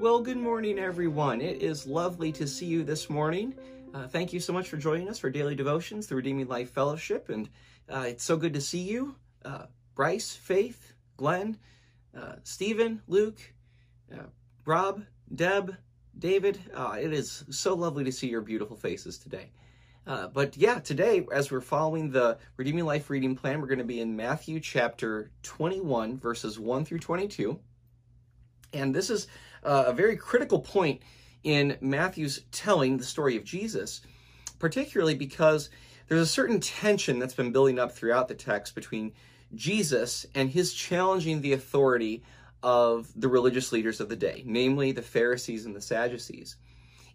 Well, good morning, everyone. It is lovely to see you this morning. Uh, thank you so much for joining us for Daily Devotions, the Redeeming Life Fellowship. And uh, it's so good to see you. Uh, Bryce, Faith, Glenn, uh, Stephen, Luke, uh, Rob, Deb, David. Uh, it is so lovely to see your beautiful faces today. but yeah, today, as we're following the Redeeming Life reading plan, we're going to be in Matthew chapter 21, verses 1 through 22. And this is uh, a very critical point in Matthew's telling the story of Jesus, particularly because there's a certain tension that's been building up throughout the text between Jesus and his challenging the authority of the religious leaders of the day, namely the Pharisees and the Sadducees.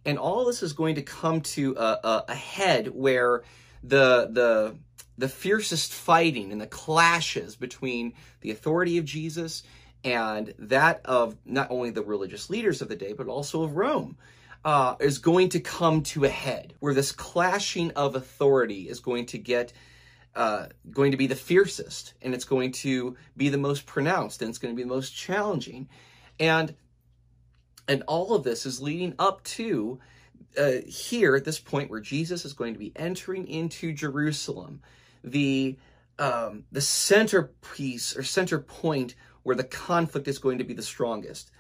And all this is going to come to a, a, a head where the, the, the fiercest fighting and the clashes between the authority of Jesus and that of not only the religious leaders of the day, but also of Rome, uh, is going to come to a head, where this clashing of authority is going to get uh, going to be the fiercest, and it's going to be the most pronounced, and it's going to be the most challenging, and and all of this is leading up to uh, here at this point where Jesus is going to be entering into Jerusalem, the um, the centerpiece or center point where the conflict is going to be the strongest,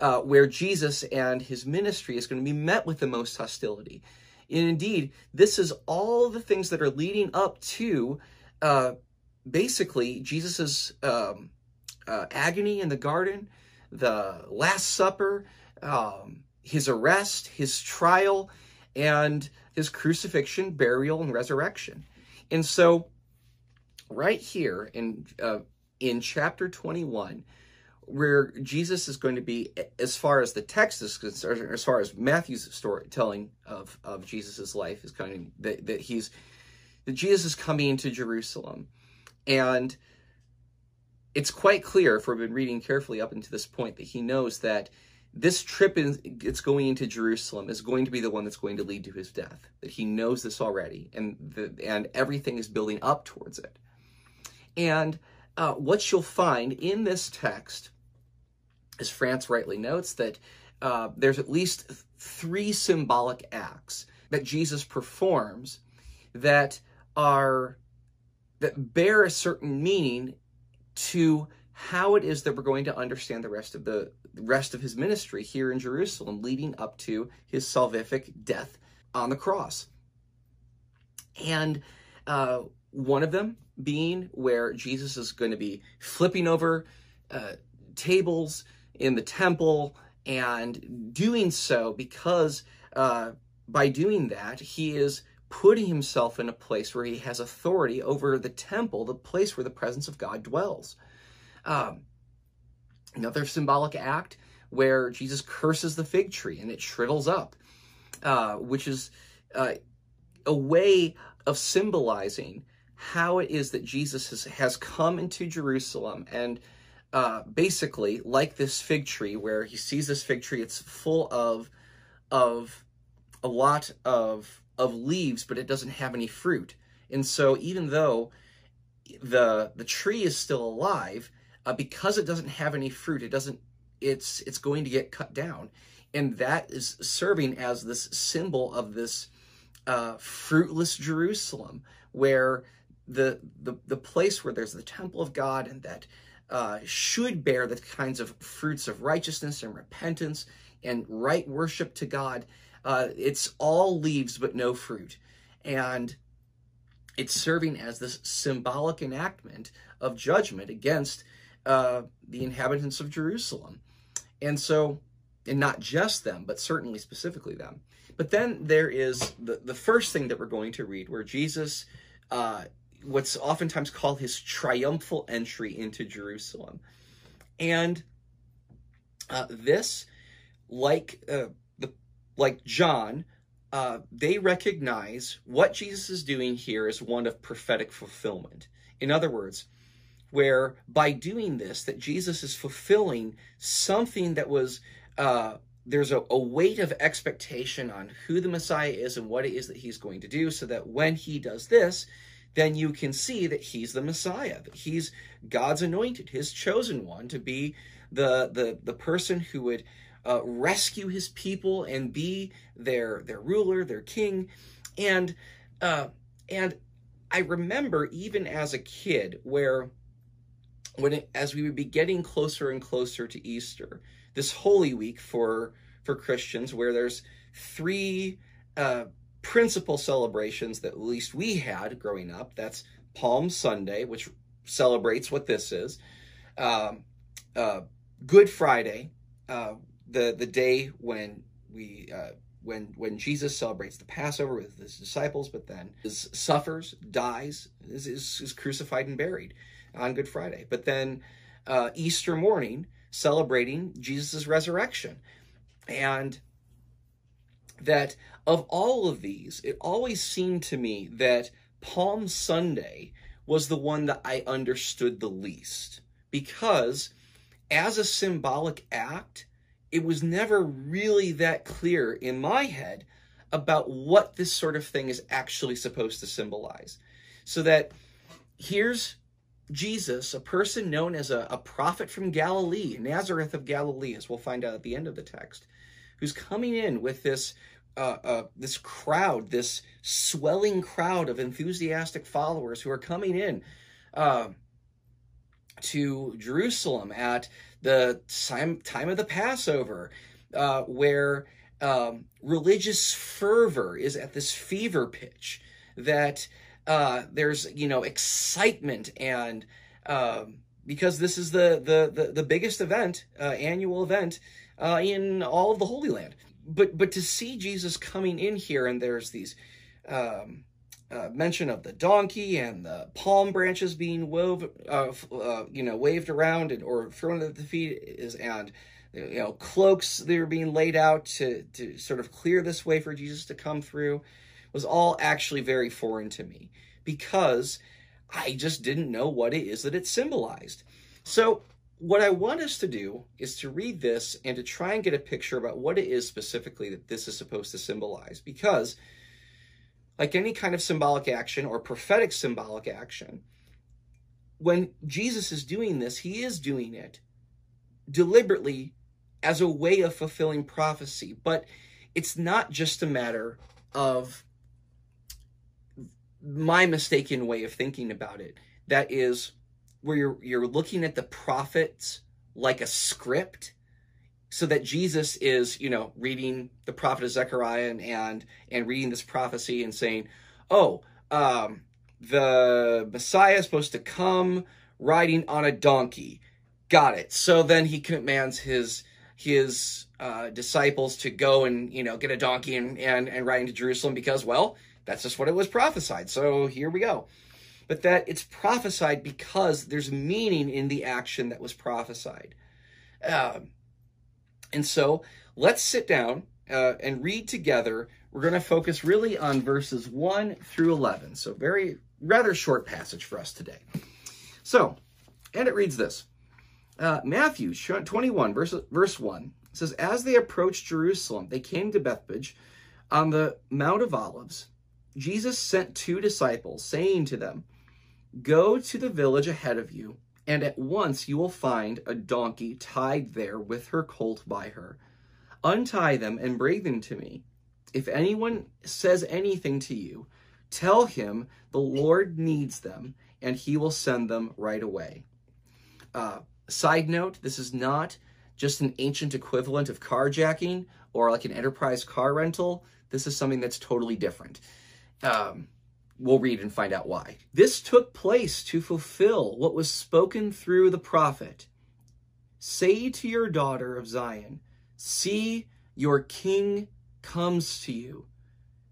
uh, where Jesus and his ministry is going to be met with the most hostility. And indeed, this is all the things that are leading up to uh, basically Jesus's um, uh, agony in the garden, the Last Supper, um, his arrest, his trial, and his crucifixion, burial, and resurrection. And so, right here in uh, in chapter 21 where Jesus is going to be, as far as the text is concerned, as far as Matthew's storytelling of, of Jesus' life is coming, that, that he's, that Jesus is coming into Jerusalem. And it's quite clear, if we've been reading carefully up until this point, that he knows that this trip in, it's going into Jerusalem is going to be the one that's going to lead to his death. That he knows this already, and the, and everything is building up towards it. And uh, what you'll find in this text, as France rightly notes, that uh, there's at least three symbolic acts that Jesus performs that are that bear a certain meaning to how it is that we're going to understand the rest of the, rest of his ministry here in Jerusalem, leading up to his salvific death on the cross. And uh, one of them being where Jesus is going to be flipping over uh, tables in the temple and doing so because uh, by doing that, he is putting himself in a place where he has authority over the temple, the place where the presence of God dwells. Um, another symbolic act where Jesus curses the fig tree and it shrivels up, uh, which is uh, a way of symbolizing how it is that Jesus has, has come into Jerusalem and uh, basically like this fig tree where he sees this fig tree, it's full of, of a lot of, of leaves, but it doesn't have any fruit. And so even though the, the tree is still alive, uh, because it doesn't have any fruit, it doesn't, it's, it's going to get cut down. And that is serving as this symbol of this uh, fruitless Jerusalem, where the, the, the place where there's the temple of God and that uh, should bear the kinds of fruits of righteousness and repentance and right worship to God. Uh, it's all leaves but no fruit. And it's serving as this symbolic enactment of judgment against uh, the inhabitants of Jerusalem. And so, and not just them, but certainly specifically them. But then there is the, the first thing that we're going to read where Jesus uh, what's oftentimes called his triumphal entry into Jerusalem. And uh, this, like uh, the like John, uh, they recognize what Jesus is doing here is one of prophetic fulfillment. In other words, where by doing this, that Jesus is fulfilling something that was uh, there's a, a, weight of expectation on who the Messiah is and what it is that he's going to do, so that when he does this, then you can see that he's the Messiah, that he's God's anointed, his chosen one to be the the the person who would uh, rescue his people and be their their ruler, their king, and uh, and I remember even as a kid where when it, as we would be getting closer and closer to Easter, this Holy Week for for Christians, where there's three uh, principal celebrations that at least we had growing up. That's Palm Sunday, which celebrates what this is. Um, uh, Good Friday, uh, the the day when we uh, when when Jesus celebrates the Passover with his disciples, but then is, suffers, dies, is, is, is, crucified and buried on Good Friday. But then uh, Easter morning, celebrating Jesus' resurrection, and that of all of these, it always seemed to me that Palm Sunday was the one that I understood the least because as a symbolic act, it was never really that clear in my head about what this sort of thing is actually supposed to symbolize. So that here's Jesus, a person known as a, a prophet from Galilee, Nazareth of Galilee, as we'll find out at the end of the text, who's coming in with this uh, uh, this crowd, this swelling crowd of enthusiastic followers who are coming in uh, to Jerusalem at the time, of the Passover, uh, where um, religious fervor is at this fever pitch, that uh, there's, you know, excitement and um, because this is the, the, the, the biggest event, uh, annual event in all of the Holy Land. But, but to see Jesus coming in here and there's these um, uh, mention of the donkey and the palm branches being wove, uh, uh, you know, waved around and, or thrown at the feet is, and, you know, cloaks that are being laid out to, to sort of clear this way for Jesus to come through was all actually very foreign to me because I just didn't know what it is that it symbolized. So what I want us to do is to read this and to try and get a picture about what it is specifically that this is supposed to symbolize because like any kind of symbolic action or prophetic symbolic action, when Jesus is doing this, he is doing it deliberately as a way of fulfilling prophecy. But it's not just a matter of my mistaken way of thinking about it. That is where you're, you're looking at the prophets like a script so that Jesus is, you know, reading the prophet of Zechariah and and, and reading this prophecy and saying, "Oh, um, the Messiah is supposed to come riding on a donkey." Got it. So then he commands his his uh, disciples to go and you know get a donkey and and and ride into Jerusalem because well that's just what it was prophesied. So here we go. But that it's prophesied because there's meaning in the action that was prophesied. Um, and so let's sit down uh, and read together. We're going to focus really on verses 1 through 11. So, very rather short passage for us today. So, and it reads this uh, Matthew 21, verse, verse 1 says, As they approached Jerusalem, they came to Bethphage on the Mount of Olives. Jesus sent two disciples, saying to them, Go to the village ahead of you and at once you will find a donkey tied there with her colt by her. Untie them and bring them to me. If anyone says anything to you, tell him the Lord needs them, and he will send them right away. Uh, side note, this is not just an ancient equivalent of carjacking or like an enterprise car rental. This is something that's totally different. Um, We'll read and find out why. This took place to fulfill what was spoken through the prophet. Say to your daughter of Zion, See, your king comes to you,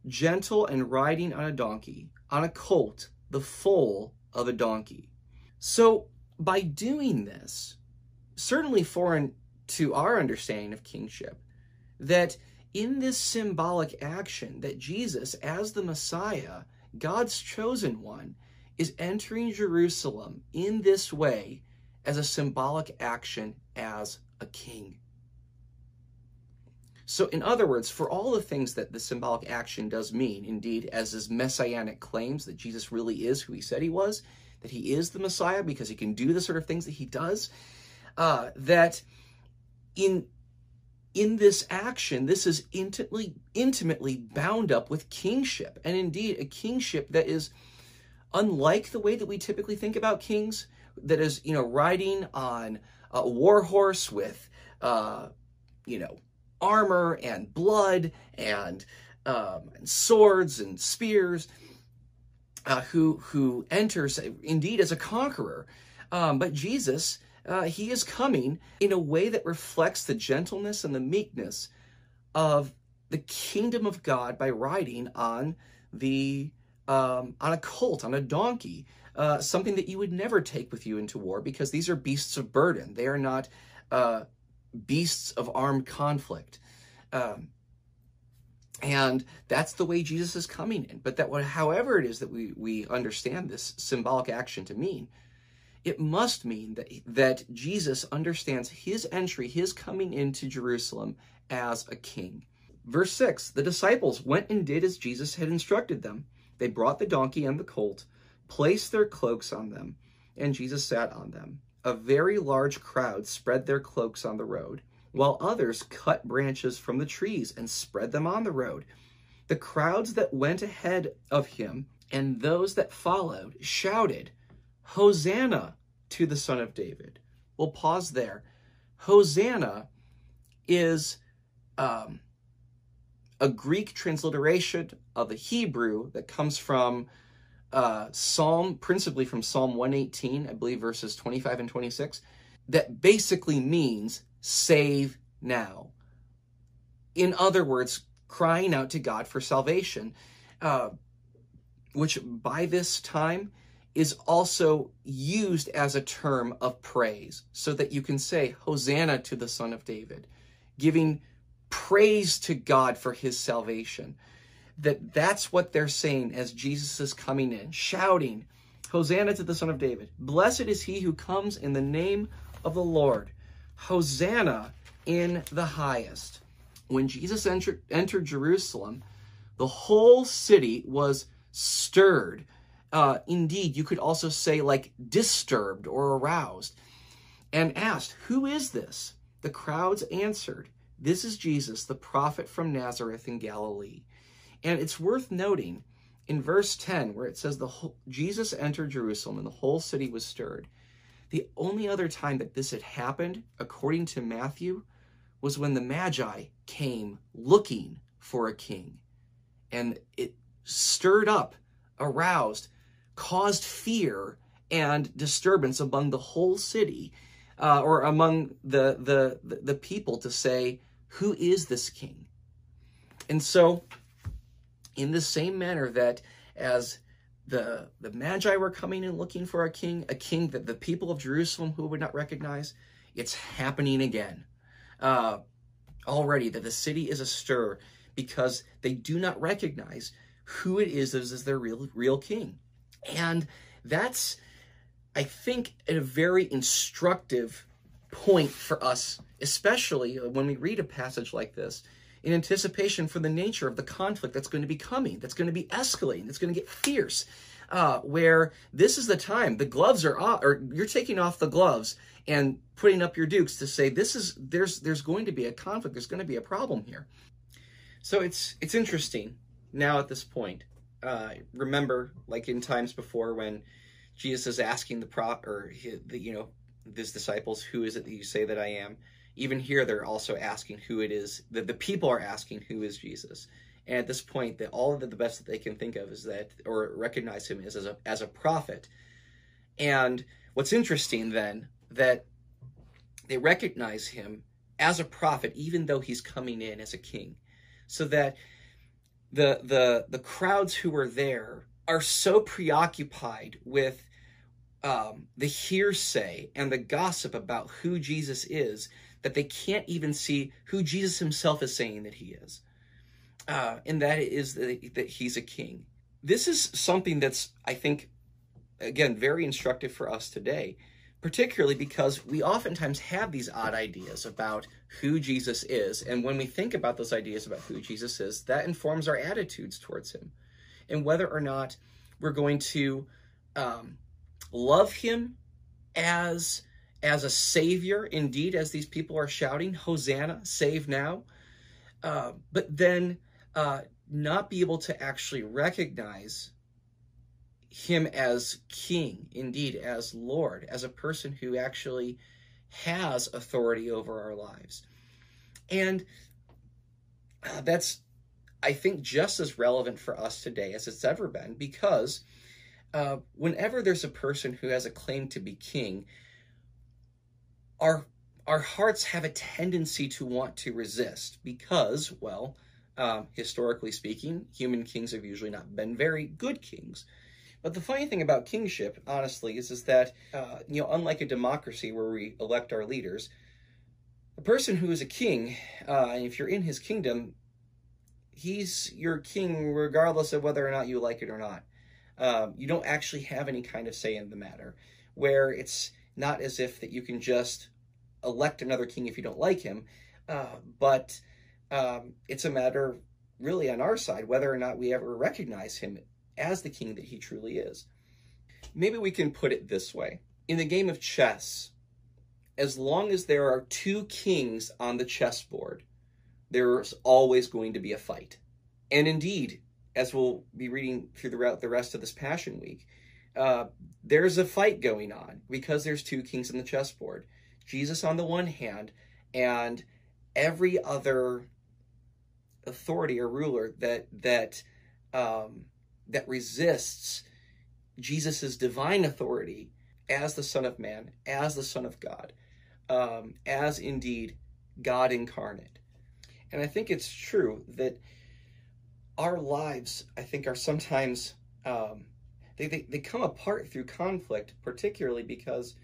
gentle and riding on a donkey, on a colt, the foal of a donkey. So, by doing this, certainly foreign to our understanding of kingship, that in this symbolic action, that Jesus, as the Messiah, God's chosen one, is entering Jerusalem in this way as a symbolic action as a king. So, in other words, for all the things that the symbolic action does mean, indeed, as his messianic claims that Jesus really is who he said he was, that he is the Messiah because he can do the sort of things that he does, uh, that in in this action, this is intimately, intimately bound up with kingship, and indeed a kingship that is unlike the way that we typically think about kings, that is, you know, riding on a war horse with, uh, you know, armor and blood and, um, and swords and spears, uh, who who enters indeed as a conqueror. Um, but Jesus, uh, he is coming in a way that reflects the gentleness and the meekness of the kingdom of God by riding on the um, on a colt, on a donkey, uh, something that you would never take with you into war because these are beasts of burden. They are not uh, beasts of armed conflict. Um, and that's the way Jesus is coming in. But that, however it is that we, we understand this symbolic action to mean, it must mean that, that Jesus understands his entry, his coming into Jerusalem as a king. Verse 6 The disciples went and did as Jesus had instructed them. They brought the donkey and the colt, placed their cloaks on them, and Jesus sat on them. A very large crowd spread their cloaks on the road, while others cut branches from the trees and spread them on the road. The crowds that went ahead of him and those that followed shouted, Hosanna to the Son of David. We'll pause there. Hosanna is um, a Greek transliteration of the Hebrew that comes from uh, Psalm, principally from Psalm 118, I believe verses 25 and 26, that basically means save now. In other words, crying out to God for salvation, uh, which by this time is also used as a term of praise, so that you can say, Hosanna to the Son of David, giving praise to God for his salvation. That that's what they're saying as Jesus is coming in, shouting, Hosanna to the Son of David. Blessed is he who comes in the name of the Lord. Hosanna in the highest. When Jesus entered, entered Jerusalem, the whole city was stirred uh, indeed, you could also say like disturbed or aroused, and asked, Who is this? The crowds answered, This is Jesus, the prophet from Nazareth in Galilee. And it's worth noting in verse 10, where it says, the whole, Jesus entered Jerusalem and the whole city was stirred. The only other time that this had happened, according to Matthew, was when the Magi came looking for a king. And it stirred up, aroused caused fear and disturbance among the whole city uh, or among the, the, the people to say, who is this king? And so, in the same manner that as the, the Magi were coming and looking for a king, a king that the people of Jerusalem who would not recognize, it's happening again. Uh, already that the city is astir because they do not recognize who it is as their real, real king. And that's, I think, a very instructive point for us, especially when we read a passage like this, in anticipation for the nature of the conflict that's going to be coming, that's going to be escalating, that's going to get fierce. Uh, where this is the time the gloves are off, or you're taking off the gloves and putting up your dukes to say this is there's there's going to be a conflict, there's going to be a problem here. So it's it's interesting now at this point uh, remember, like in times before, when Jesus is asking the prop or the, you know his disciples, "Who is it that you say that I am?" Even here, they're also asking who it is. that the people are asking who is Jesus. And at this point, that all of the, best that they can think of is that, or recognize him as, as a as a prophet. And what's interesting then that they recognize him as a prophet, even though he's coming in as a king, so that the the the crowds who were there are so preoccupied with um, the hearsay and the gossip about who Jesus is that they can't even see who Jesus himself is saying that he is, uh, and that is that, that he's a king. This is something that's I think again very instructive for us today particularly because we oftentimes have these odd ideas about who Jesus is. And when we think about those ideas about who Jesus is, that informs our attitudes towards him and whether or not we're going to um, love him as as a savior, indeed, as these people are shouting, Hosanna, save now. Uh, but then uh, not be able to actually recognize him as king, indeed, as Lord, as a person who actually has authority over our lives. And uh, that's, I think, just as relevant for us today as it's ever been because uh, whenever there's a person who has a claim to be king, our our hearts have a tendency to want to resist because, well, um, historically speaking, human kings have usually not been very good kings. But the funny thing about kingship, honestly, is, is that, uh, you know, unlike a democracy where we elect our leaders, a person who is a king, uh, and if you're in his kingdom, he's your king regardless of whether or not you like it or not. Um, you don't actually have any kind of say in the matter, where it's not as if that you can just elect another king if you don't like him, uh, but um, it's a matter really on our side whether or not we ever recognize him as the king that he truly is. Maybe we can put it this way. In the game of chess, as long as there are two kings on the chessboard, there's always going to be a fight. And indeed, as we'll be reading through the, the rest of this Passion Week, uh, there's a fight going on because there's two kings on the chessboard. Jesus on the one hand, and every other authority or ruler that that um, that resists Jesus's divine authority as the Son of Man, as the Son of God, um, as indeed God incarnate. And I think it's true that our lives, I think, are sometimes um, they, they, they come apart through conflict, particularly because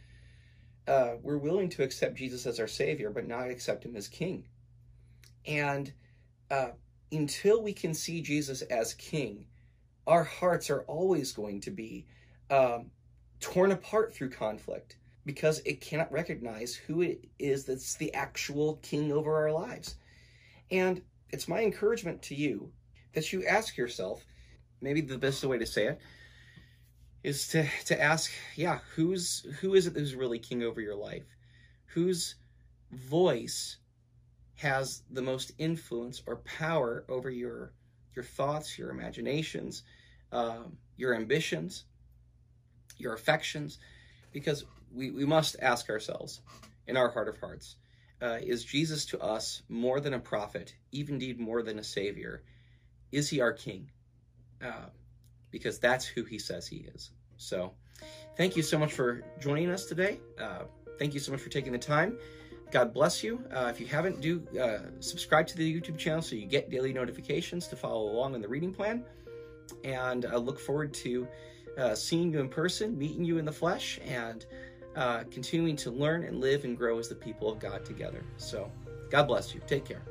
uh, we're willing to accept Jesus as our Savior, but not accept Him as King. And uh, until we can see Jesus as King, our hearts are always going to be um, torn apart through conflict because it cannot recognize who it is that's the actual king over our lives. And it's my encouragement to you that you ask yourself, maybe the best way to say it is to, to ask, yeah, who's who is it who's really king over your life? Whose voice has the most influence or power over your your thoughts, your imaginations, um, your ambitions, your affections, because we, we must ask ourselves in our heart of hearts, uh, is Jesus to us more than a prophet, even indeed more than a savior? Is he our king? Uh, because that's who he says he is. So thank you so much for joining us today. Uh, thank you so much for taking the time. God bless you. Uh, if you haven't, do uh, subscribe to the YouTube channel so you get daily notifications to follow along in the reading plan. And I look forward to uh, seeing you in person, meeting you in the flesh, and uh, continuing to learn and live and grow as the people of God together. So, God bless you. Take care.